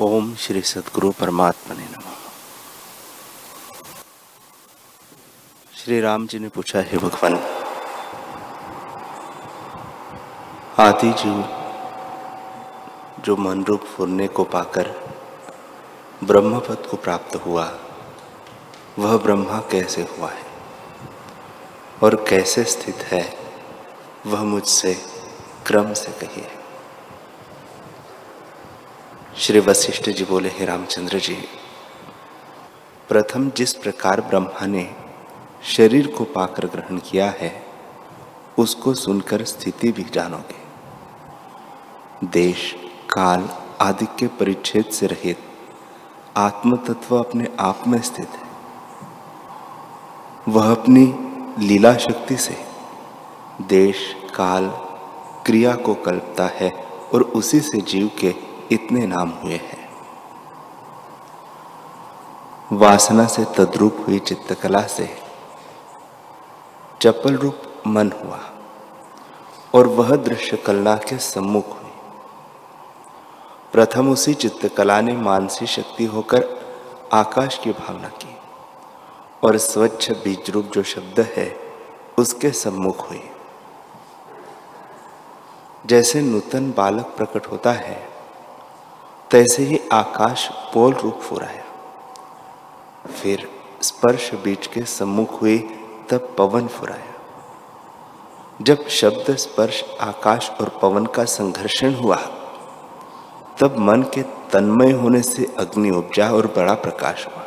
ओम श्री सदगुरु परमात्मा ने नमः। श्री राम जी ने पूछा, है भगवान, आदि जीव जो मन रूप फुरने को पाकर ब्रह्म पद को प्राप्त हुआ, वह ब्रह्मा कैसे हुआ है? और कैसे स्थित है, वह मुझसे क्रम से कहिए। श्री वशिष्ठ जी बोले, हे रामचंद्र जी, प्रथम जिस प्रकार ब्रह्मा ने शरीर को पाकर ग्रहण किया है, उसको सुनकर स्थिति भी जानोगे। देश, काल आदि के परिच्छेद से रहित आत्म तत्व अपने आप में स्थित है। वह अपनी लीला शक्ति से देश, काल क्रिया को कल्पता है और उसी से जीव के इतने नाम हुए हैं। वासना से तद्रूप हुई चित्तकला से चपल रूप मन हुआ और वह दृश्य कलना के सम्मुख हुई। प्रथम उसी चित्तकला ने मानसी शक्ति होकर आकाश की भावना की और स्वच्छ बीज रूप जो शब्द है उसके सम्मुख हुई। जैसे नूतन बालक प्रकट होता है तैसे ही आकाश पोल रूप रहा फिर स्पर्श बीज के सम्मुख हुए तब पवन फुराया जब शब्द स्पर्श आकाश और पवन का संघर्षण हुआ, तब मन के तन्मय होने से अग्नि उपजा और बड़ा प्रकाश हुआ।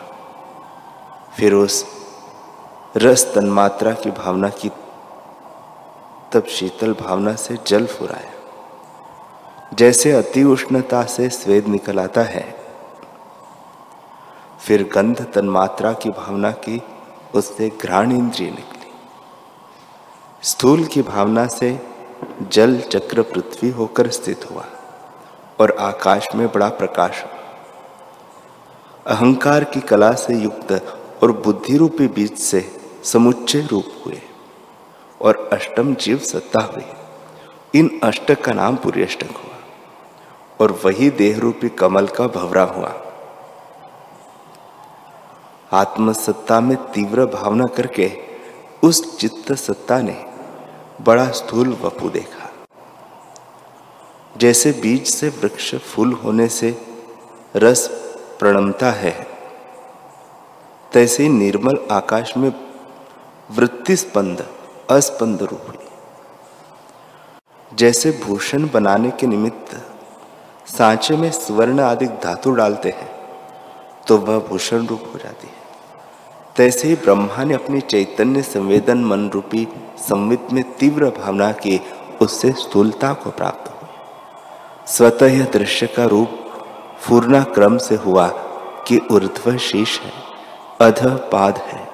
फिर उस रस तन्मात्रा की भावना की तब शीतल भावना से जल फुराया जैसे अति उष्णता से स्वेद निकल आता है। फिर गंध तन्मात्रा की भावना की उससे घ्राण इंद्रिय निकली। स्थूल की भावना से जल चक्र पृथ्वी होकर स्थित हुआ और आकाश में बड़ा प्रकाश अहंकार की कला से युक्त और बुद्धि रूपी बीज से समुच्चय रूप हुए और अष्टम जीव सत्ता हुई। इन अष्टक का नाम पूरी अष्टक हुआ। और वही देह रूपी कमल का भवरा हुआ। आत्मसत्ता में तीव्र भावना करके उस चित्त सत्ता ने बड़ा स्थूल वपु देखा। जैसे बीज से वृक्ष फूल होने से रस प्रणमता है, तैसे निर्मल आकाश में वृत्ति स्पंद अस्पंद रूप। जैसे भूषण बनाने के निमित्त सांचे में स्वर्ण आदि धातु डालते हैं तो वह भूषण रूप हो जाती है। तैसे ही ब्रह्मा ने अपनी चैतन्य संवेदन मन रूपी संवित में तीव्र भावना की उससे स्थूलता को प्राप्त हुई। स्वतः दृश्य का रूप पूर्णा क्रम से हुआ कि ऊर्ध्व शीश है, अध पाद है,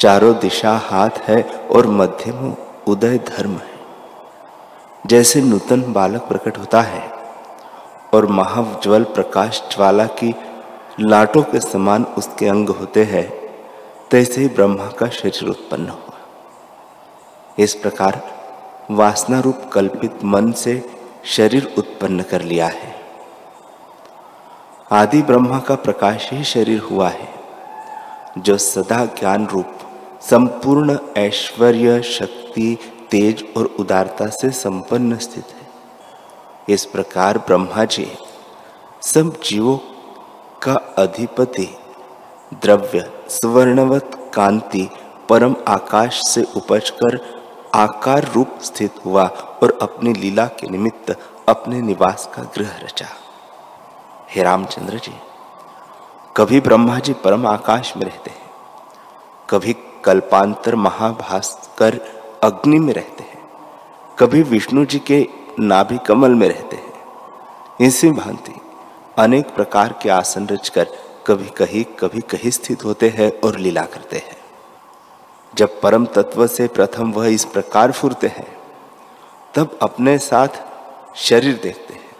चारों दिशा हाथ है और मध्य में उदय धर्म है। जैसे नूतन बालक प्रकट होता है और महाज्वल प्रकाश ज्वाला की लाटों के समान उसके अंग होते हैं, तैसे ही ब्रह्मा का शरीर उत्पन्न हुआ। इस प्रकार वासना रूप कल्पित मन से शरीर उत्पन्न कर लिया है। आदि ब्रह्मा का प्रकाश ही शरीर हुआ है, जो सदा ज्ञान रूप संपूर्ण ऐश्वर्य, शक्ति, तेज और उदारता से संपन्न स्थित है। इस प्रकार ब्रह्मा जी सब जीवों का अधिपति, द्रव्य, स्वर्णवत, कांति, परम आकाश से उपज कर आकार रूप स्थित हुआ और अपनी लीला के निमित्त अपने निवास का गृह रचा। हे रामचंद्र जी, कभी ब्रह्मा जी परम आकाश में रहते हैं? कभी कल्पांतर महाभास्कर अग्नि में रहते हैं? कभी विष्णु जी के नाभि कमल में रहते हैं। इसी भांति अनेक प्रकार के आसन रचकर कभी कहीं कभी कहीं स्थित होते हैं और लीला करते हैं। जब परम तत्व से प्रथम वह इस प्रकार फुरते हैं, तब अपने साथ शरीर देखते हैं।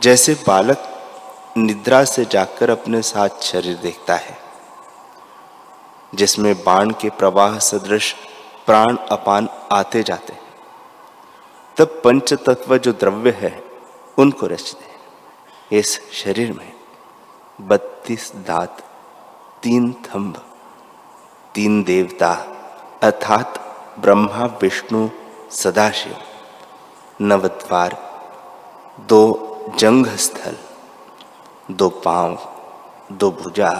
जैसे बालक निद्रा से जाकर अपने साथ शरीर देखता है, जिसमें बाण के प्रवाह सदृश प्राण अपान आते जाते हैं। तब पंच तत्व जो द्रव्य है, उनको रचते हैं इस शरीर में बत्तीस दांत, तीन थंब, तीन देवता, अर्थात ब्रह्मा, विष्णु, सदाशिव, नवद्वार, दो जंग स्थल दो पाँव, दो भुजा,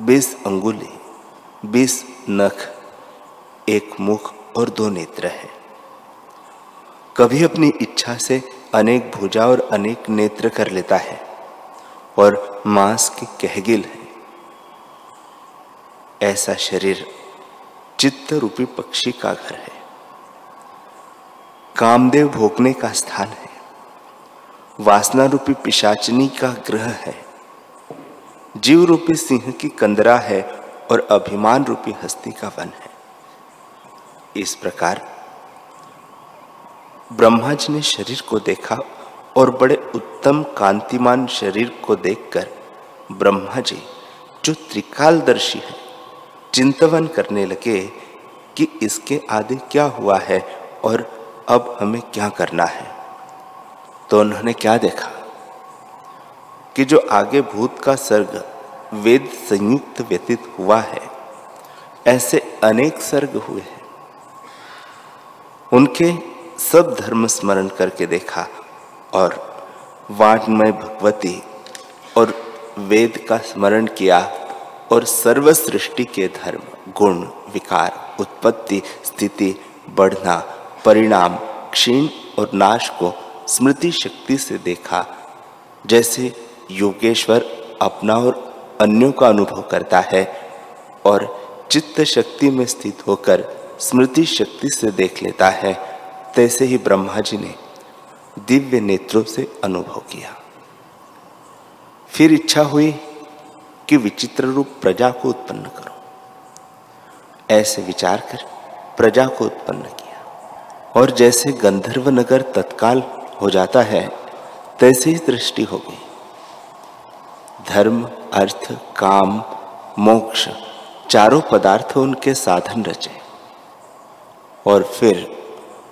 बीस अंगुली, बीस नख, एक मुख और दो नेत्र है। कभी अपनी इच्छा से अनेक भुजा और अनेक नेत्र कर लेता है और मांस की कहगिल है। ऐसा शरीर चित्त रूपी पक्षी का घर है। कामदेव भोगने का स्थान है। वासना रूपी पिशाचनी का ग्रह है। जीव रूपी सिंह की कंदरा है और अभिमान रूपी हस्ती का वन है। इस प्रकार ब्रह्मा जी ने शरीर को देखा और बड़े उत्तम कांतिमान शरीर को देखकर ब्रह्मा जी, जो त्रिकालदर्शी है, चिंतवन करने लगे कि इसके आदि क्या हुआ है और अब हमें क्या करना है। तो उन्होंने क्या देखा कि जो आगे भूत का सर्ग वेद संयुक्त व्यतीत हुआ है, ऐसे अनेक सर्ग हुए हैं। उनके सब धर्म स्मरण करके देखा और वाणमय भगवती और वेद का स्मरण किया और सर्व सृष्टि के धर्म, गुण, विकार, उत्पत्ति, स्थिति, बढ़ना, परिणाम, क्षीण और नाश को स्मृति शक्ति से देखा। जैसे योगेश्वर अपना और अन्यों का अनुभव करता है और चित्त शक्ति में स्थित होकर स्मृति शक्ति से देख लेता है तैसे ही ब्रह्मा जी ने दिव्य नेत्रों से अनुभव किया। फिर इच्छा हुई कि विचित्र रूप प्रजा को उत्पन्न करो। ऐसे विचार कर प्रजा को उत्पन्न किया। और जैसे गंधर्व नगर तत्काल हो जाता है, तैसे ही दृष्टि हो गई। धर्म, अर्थ, काम, मोक्ष, चारों पदार्थ उनके साधन रचे। और फिर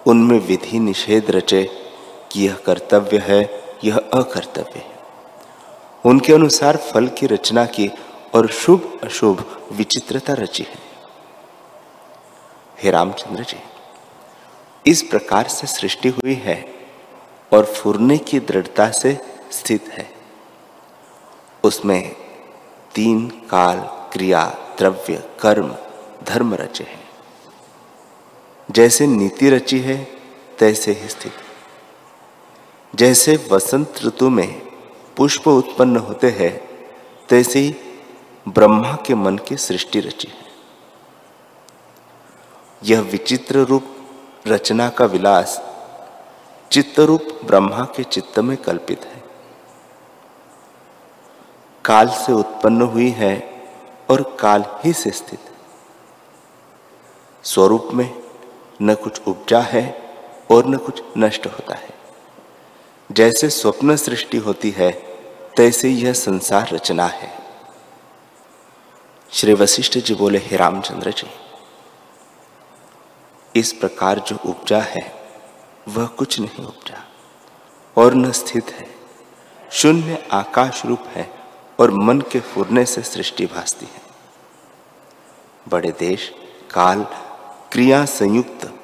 उनमें विधि निषेध रचे कि यह कर्तव्य है, यह अकर्तव्य है। उनके अनुसार फल की रचना की और शुभ अशुभ विचित्रता रची है। हे रामचंद्र जी, इस प्रकार से सृष्टि हुई है और फुरने की दृढ़ता से स्थित है। उसमें तीन काल, क्रिया, द्रव्य, कर्म, धर्म रचे हैं। जैसे नीति रची है, तैसे ही स्थित। जैसे वसंत ऋतु में पुष्प उत्पन्न होते हैं, तैसे ही ब्रह्मा के मन की सृष्टि रची है। यह विचित्र रूप रचना का विलास चित्त रूप ब्रह्मा के चित्त में कल्पित है। काल से उत्पन्न हुई है और काल ही से स्थित। स्वरूप में न कुछ उपजा है और न कुछ नष्ट होता है। जैसे स्वप्न सृष्टि होती है, तैसे यह संसार रचना है। श्री वशिष्ठ जी बोले, हे रामचंद्र जी, इस प्रकार जो उपजा है, वह कुछ नहीं उपजा और न स्थित है। शून्य आकाश रूप है और मन के फुरने से सृष्टि भासती है। बड़े देश, काल क्रिया संयुक्त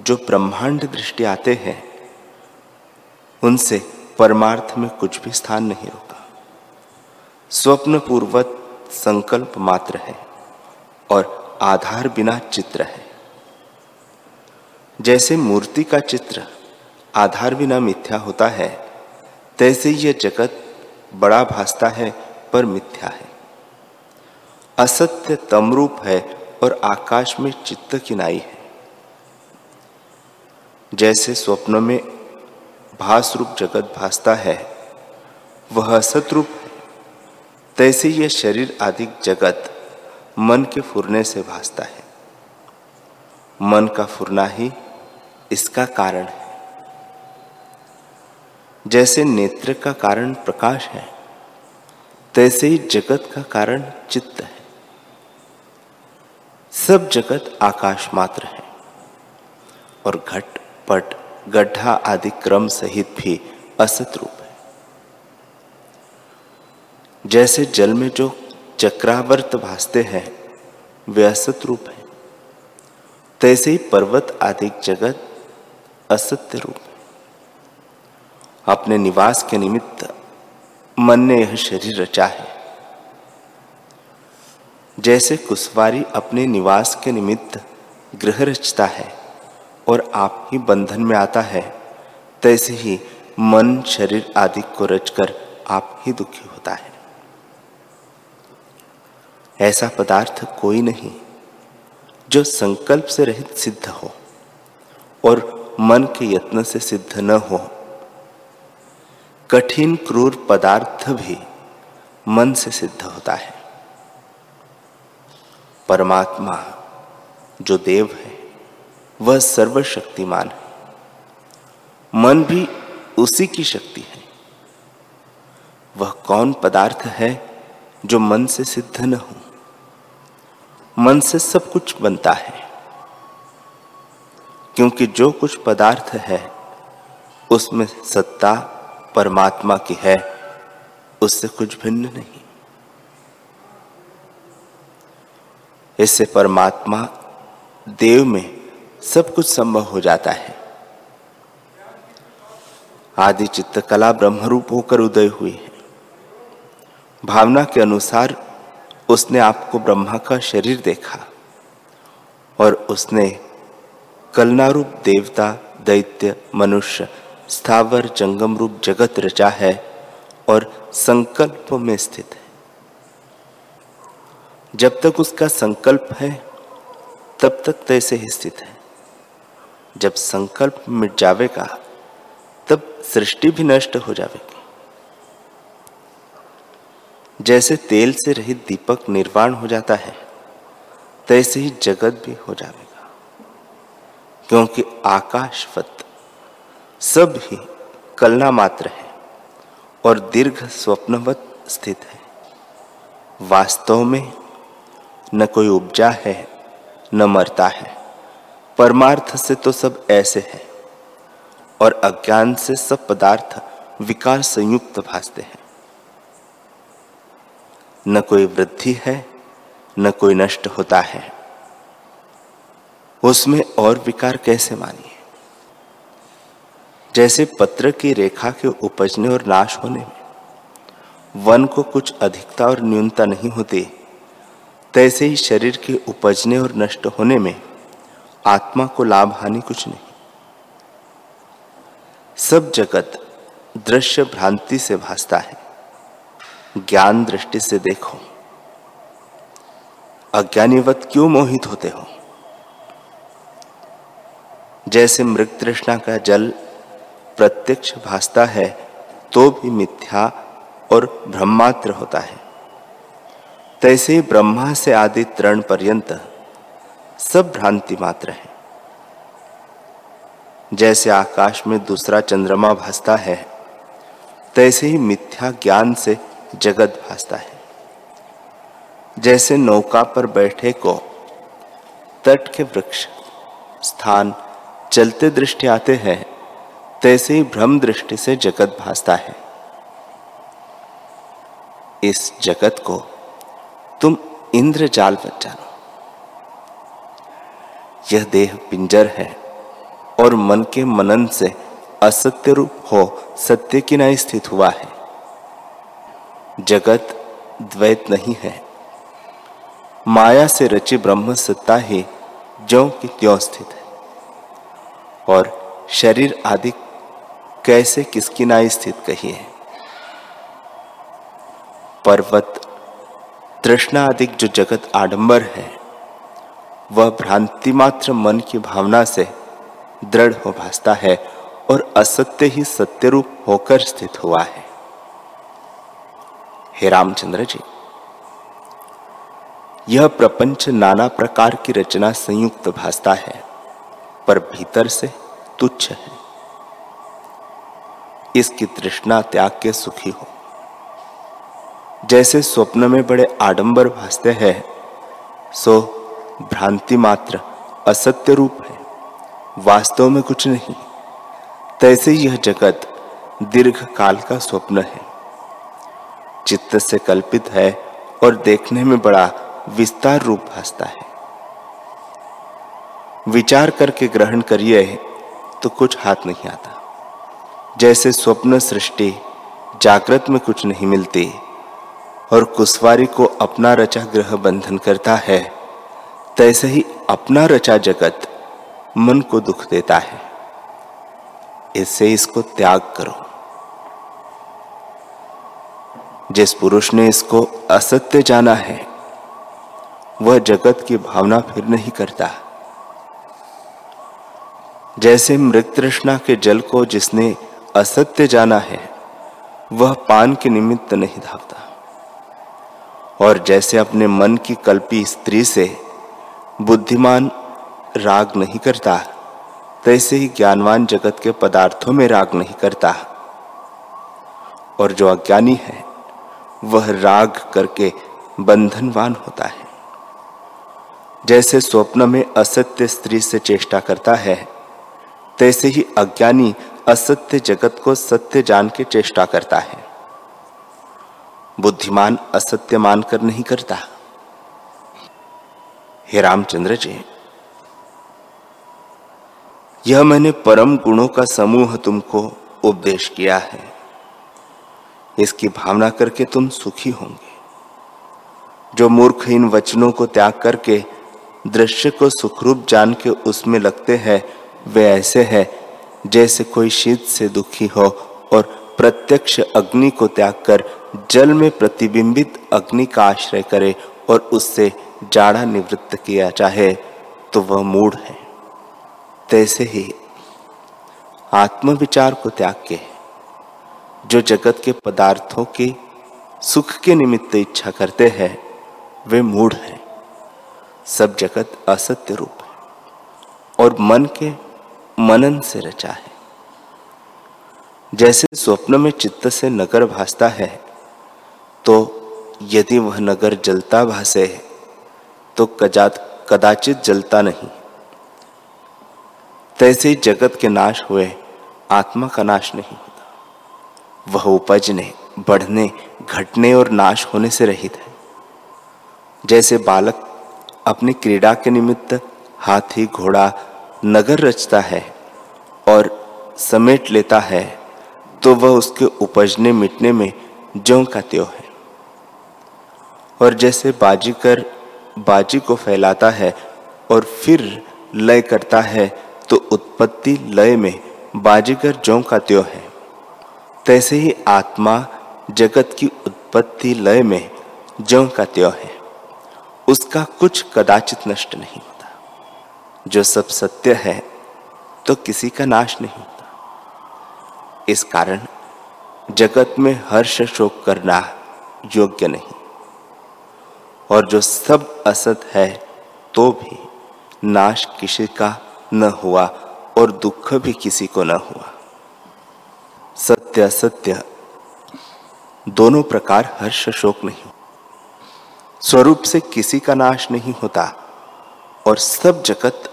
जो ब्रह्मांड दृष्टि आते हैं, उनसे परमार्थ में कुछ भी स्थान नहीं रुका स्वप्न पूर्वक संकल्प मात्र है और आधार बिना चित्र है। जैसे मूर्ति का चित्र आधार बिना मिथ्या होता है, तैसे यह जगत बड़ा भासता है पर मिथ्या है। असत्य तमरूप है और आकाश में चित्त किनाई है। जैसे स्वप्न में भास रूप जगत भासता है, वह असत रूप है। तैसे यह शरीर आदि जगत मन के फुरने से भासता है। मन का फुरना ही इसका कारण है। जैसे नेत्र का कारण प्रकाश है, तैसे ही जगत का कारण चित्त है। सब जगत आकाश मात्र है। और घट, पट, गड्ढा आदि क्रम सहित भी असत रूप है। जैसे जल में जो चक्रावर्त भासते हैं, वे असत रूप है। तैसे ही पर्वत आदि जगत असत्य रूप है। अपने निवास के निमित्त मन ने यह शरीर रचा है। जैसे कुशवारी अपने निवास के निमित्त गृह रचता है और आप ही बंधन में आता है, तैसे ही मन, शरीर आदि को रचकर आप ही दुखी होता है। ऐसा पदार्थ कोई नहीं जो संकल्प से रहित सिद्ध हो और मन के यत्न से सिद्ध न हो। कठिन क्रूर पदार्थ भी मन से सिद्ध होता है। परमात्मा जो देव है, वह सर्वशक्तिमान है। मन भी उसी की शक्ति है। वह कौन पदार्थ है जो मन से सिद्ध न हो? मन से सब कुछ बनता है, क्योंकि जो कुछ पदार्थ है, उसमें सत्ता परमात्मा की है, उससे कुछ भिन्न नहीं। इससे परमात्मा देव में सब कुछ संभव हो जाता है। आदि चित्तकला ब्रह्मरूप होकर उदय हुई है। भावना के अनुसार उसने आपको ब्रह्मा का शरीर देखा और उसने कलनारूप देवता, दैत्य, मनुष्य, स्थावर जंगम रूप जगत रचा है और संकल्प में स्थित है। जब तक उसका संकल्प है, तब तक तैसे ही स्थित है। जब संकल्प मिट जाएगा तब सृष्टि भी नष्ट हो जाएगी जैसे तेल से रहित दीपक निर्वाण हो जाता है, तैसे ही जगत भी हो जाएगा क्योंकि आकाशवत सब ही कलना मात्र है और दीर्घ स्वप्नवत स्थित है। वास्तव में न कोई उपजा है, न मरता है। परमार्थ से तो सब ऐसे है और अज्ञान से सब पदार्थ विकार संयुक्त भासते हैं। न कोई वृद्धि है, न कोई नष्ट होता है। उसमें और विकार कैसे मानिए? जैसे पत्र की रेखा के उपजने और नाश होने में वन को कुछ अधिकता और न्यूनता नहीं होती तैसे ही शरीर के उपजने और नष्ट होने में आत्मा को लाभ हानि कुछ नहीं। सब जगत दृश्य भ्रांति से भासता है। ज्ञान दृष्टि से देखो। अज्ञानीवत क्यों मोहित होते हो? जैसे मृग तृष्णा का जल प्रत्यक्ष भासता है तो भी मिथ्या और ब्रह्मात्र होता है। तैसे ब्रह्मा से आदि तरण पर्यंत सब भ्रांति मात्र है। जैसे आकाश में दूसरा चंद्रमा भासता है, तैसे ही मिथ्या ज्ञान से जगत भासता है। जैसे नौका पर बैठे को तट के वृक्ष स्थान चलते दृष्टि आते हैं, तैसे ही भ्रम दृष्टि से जगत भासता है। इस जगत को तुम इंद्रजाल मत जानो। यह देह पिंजर है और मन के मनन से असत्य रूप हो, सत्य की नई स्थित हुआ है। जगत द्वैत नहीं है। माया से रची ब्रह्म सत्ता ही ज्यो की त्यों स्थित है। और शरीर आदि कैसे किसकी नाई स्थित कही है? पर्वत तृष्णा अधिक जो जगत आडंबर है, वह भ्रांति मात्र मन की भावना से दृढ़ हो भासता है और असत्य ही सत्य रूप होकर स्थित हुआ है। हे रामचंद्र जी, यह प्रपंच नाना प्रकार की रचना संयुक्त भासता है, पर भीतर से तुच्छ है। इसकी तृष्णा त्याग के सुखी हो। जैसे स्वप्न में बड़े आडंबर भासते हैं, सो भ्रांति मात्र असत्य रूप है। वास्तव में कुछ नहीं, तैसे यह जगत दीर्घ काल का स्वप्न है। चित्त से कल्पित है और देखने में बड़ा विस्तार रूप भासता है। विचार करके ग्रहण करिए तो कुछ हाथ नहीं आता। जैसे स्वप्न सृष्टि, जागृत में कुछ नहीं मिलती। और कुशवारी को अपना रचा ग्रह बंधन करता है। तैसे ही अपना रचा जगत मन को दुख देता है। इससे इसको त्याग करो। जिस पुरुष ने इसको असत्य जाना है, वह जगत की भावना फिर नहीं करता। जैसे मृत तृष्णा के जल को जिसने असत्य जाना है, वह पान के निमित्त नहीं धावता। और जैसे अपने मन की कल्पी स्त्री से बुद्धिमान राग नहीं करता, तैसे ही ज्ञानवान जगत के पदार्थों में राग नहीं करता। और जो अज्ञानी है, वह राग करके बंधनवान होता है। जैसे स्वप्न में असत्य स्त्री से चेष्टा करता है, तैसे ही अज्ञानी असत्य जगत को सत्य जान के चेष्टा करता है। बुद्धिमान असत्य मानकर नहीं करता। हे रामचंद्र जी, यह मैंने परम गुणों का समूह तुमको उपदेश किया है। इसकी भावना करके तुम सुखी होंगे। जो मूर्ख इन वचनों को त्याग करके दृश्य को सुखरूप जान के उसमें लगते हैं, वे ऐसे हैं जैसे कोई शीत से दुखी हो और प्रत्यक्ष अग्नि को त्याग कर जल में प्रतिबिंबित अग्नि का आश्रय करे और उससे जाड़ा निवृत्त किया चाहे तो वह मूड है। तैसे ही आत्मविचार को त्याग के, जो जगत के पदार्थों की सुख के निमित्त इच्छा करते हैं, वे मूढ़ है। सब जगत असत्य रूप है और मन के मनन से रचा है। जैसे स्वप्न में चित्त से नगर भासता है तो यदि वह नगर जलता भासे तो कजात कदाचित जलता नहीं। तैसे जगत के नाश हुए, आत्मा का नाश नहीं होता। वह उपजने, बढ़ने, घटने और नाश होने से रहित है। जैसे बालक अपनी क्रीड़ा के निमित्त हाथी, घोड़ा, नगर रचता है और समेट लेता है तो वह उसके उपजने मिटने में ज्यो का त्यो है। और जैसे बाजीकर बाजी को फैलाता है और फिर लय करता है तो उत्पत्ति लय में बाजीगर ज्यो का त्यो है। तैसे ही आत्मा जगत की उत्पत्ति लय में ज्यो का त्यो है। उसका कुछ कदाचित नष्ट नहीं होता। जो सब सत्य है तो किसी का नाश नहीं होता। इस कारण जगत में हर्ष शोक करना योग्य नहीं। और जो सब असत है तो भी नाश किसी का न हुआ और दुख भी किसी को न हुआ। सत्य असत्य, दोनों प्रकार हर्ष शोक नहीं। स्वरूप से किसी का नाश नहीं होता और सब जगत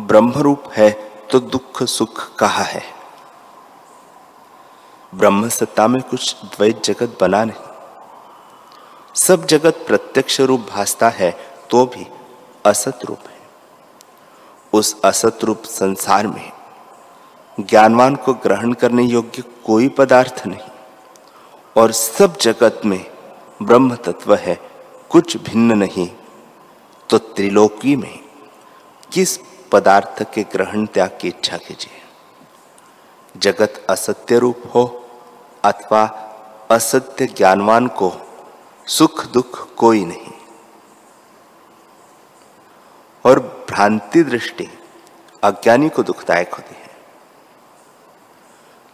ब्रह्म रूप है तो दुख सुख कहा है? ब्रह्म सत्ता में कुछ द्वैत जगत बना नहीं। सब जगत प्रत्यक्ष रूप भासता है तो भी असत रूप है। उस असत रूप संसार में ज्ञानवान को ग्रहण करने योग्य कोई पदार्थ नहीं, और सब जगत में ब्रह्म तत्व है, कुछ भिन्न नहीं। तो त्रिलोकी में किस पदार्थ के ग्रहण त्याग की इच्छा कीजिए? जगत असत्य रूप हो, अथवा असत्य ज्ञानवान को सुख दुख कोई नहीं। और भ्रांति दृष्टि अज्ञानी को दुखदायक होती है।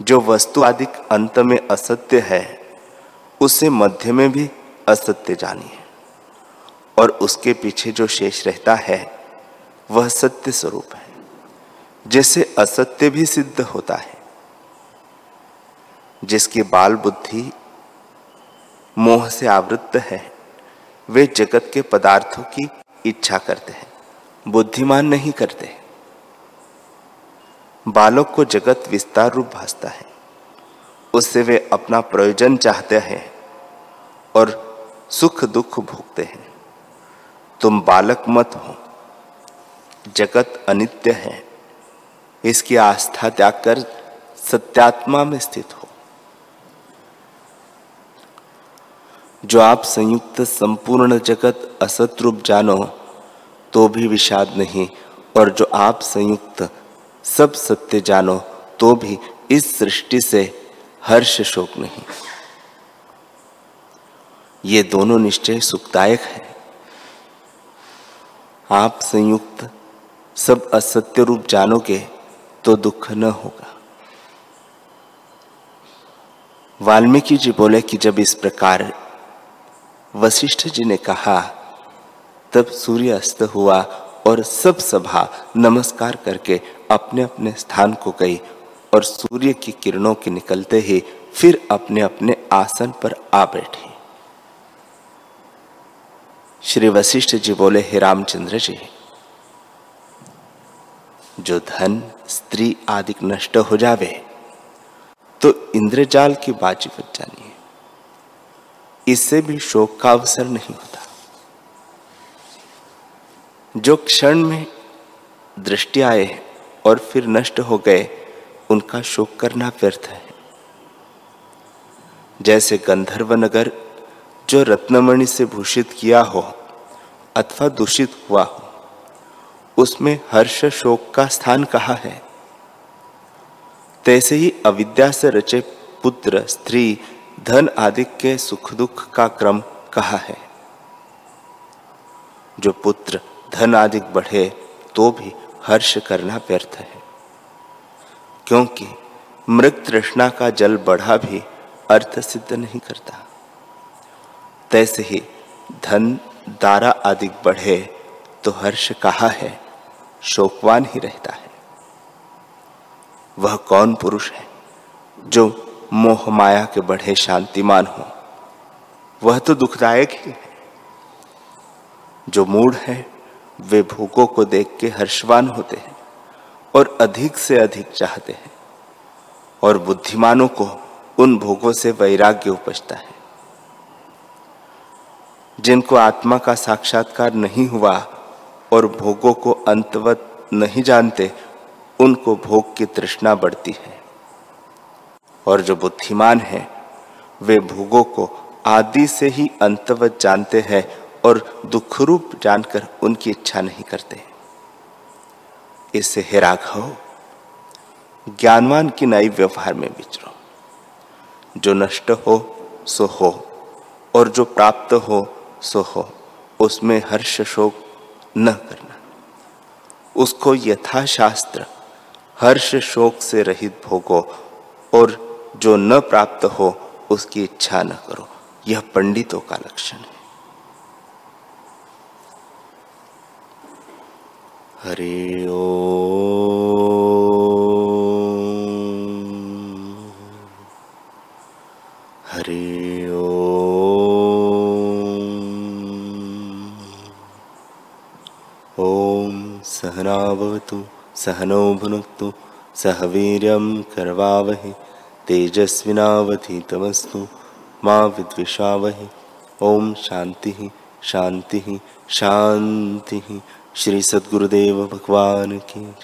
जो वस्तु आदि अंत में असत्य है, उसे मध्य में भी असत्य जानिए। और उसके पीछे जो शेष रहता है, वह सत्य स्वरूप है, जैसे असत्य भी सिद्ध होता है। जिसकी बाल बुद्धि मोह से आवृत्त है। वे जगत के पदार्थों की इच्छा करते हैं। बुद्धिमान नहीं करते। बालक को जगत विस्तार रूप भासता है। उससे वे अपना प्रयोजन चाहते हैं और सुख दुख भोगते हैं। तुम बालक मत हो। जगत अनित्य है। इसकी आस्था त्याग कर सत्यात्मा में स्थित हो। जो आप संयुक्त संपूर्ण जगत असत रूप जानो तो भी विषाद नहीं। और जो आप संयुक्त सब सत्य जानो तो भी इस सृष्टि से हर्ष शोक नहीं। ये दोनों निश्चय सुखदायक है। आप संयुक्त सब असत्य रूप जानोगे तो दुख न होगा। वाल्मीकि जी बोले कि जब इस प्रकार वशिष्ठ जी ने कहा, तब सूर्य अस्त हुआ और सब सभा नमस्कार करके अपने अपने स्थान को गई और सूर्य की किरणों के निकलते ही फिर अपने अपने आसन पर आ बैठे। श्री वशिष्ठ जी बोले, हे रामचंद्र जी, जो धन, स्त्री आदि नष्ट हो जावे तो इंद्रजाल की बाजी बच जानी है इससे भी शोक का अवसर नहीं होता। जो क्षण में दृष्टि आए और फिर नष्ट हो गए, उनका शोक करना व्यर्थ है। जैसे गंधर्व नगर, जो रत्नमणि से भूषित किया हो अथवा दूषित हुआ हो, उसमें हर्ष शोक का स्थान कहा है? तैसे ही अविद्या से रचे पुत्र, स्त्री धन आदि के सुख दुख का क्रम कहा है। जो पुत्र धन आदि बढ़े तो भी हर्ष करना व्यर्थ है। क्योंकि मृत तृष्णा का जल बढ़ा भी अर्थ सिद्ध नहीं करता। तैसे ही धन दारा आदि बढ़े तो हर्ष कहा है? शोकवान ही रहता है। वह कौन पुरुष है, जो मोह माया के बढ़े शांतिमान हो। वह तो दुखदायक ही है। जो मूड है, वे भूखों को देख के हर्षवान होते हैं और अधिक से अधिक चाहते हैं और बुद्धिमानों को उन भोगों से वैराग्य उपजता है। जिनको आत्मा का साक्षात्कार नहीं हुआ और भोगों को अंतवत नहीं जानते, उनको भोग की तृष्णा बढ़ती है। और जो बुद्धिमान है, वे भोगों को आदि से ही अंतवत जानते हैं और दुख रूप जानकर उनकी इच्छा नहीं करते। इससे हे राघव, ज्ञानवान की नई व्यवहार में विचरो। जो नष्ट हो, सो हो, और जो प्राप्त हो, सो हो, उसमें हर्ष शोक न करना। उसको यथाशास्त्र हर्ष शोक से रहित भोगो और जो न प्राप्त हो, उसकी इच्छा न करो। यह पंडितों का लक्षण है। हरि ओ हरि ओ ॐ सहनावतु सहनौ भुनक्तु सह करवावहि। तेजस्विनावधीतमस्तु माँ विद्विषावहि। ओम शांति शांति शांति श्री सद्गुरुदेव भगवान की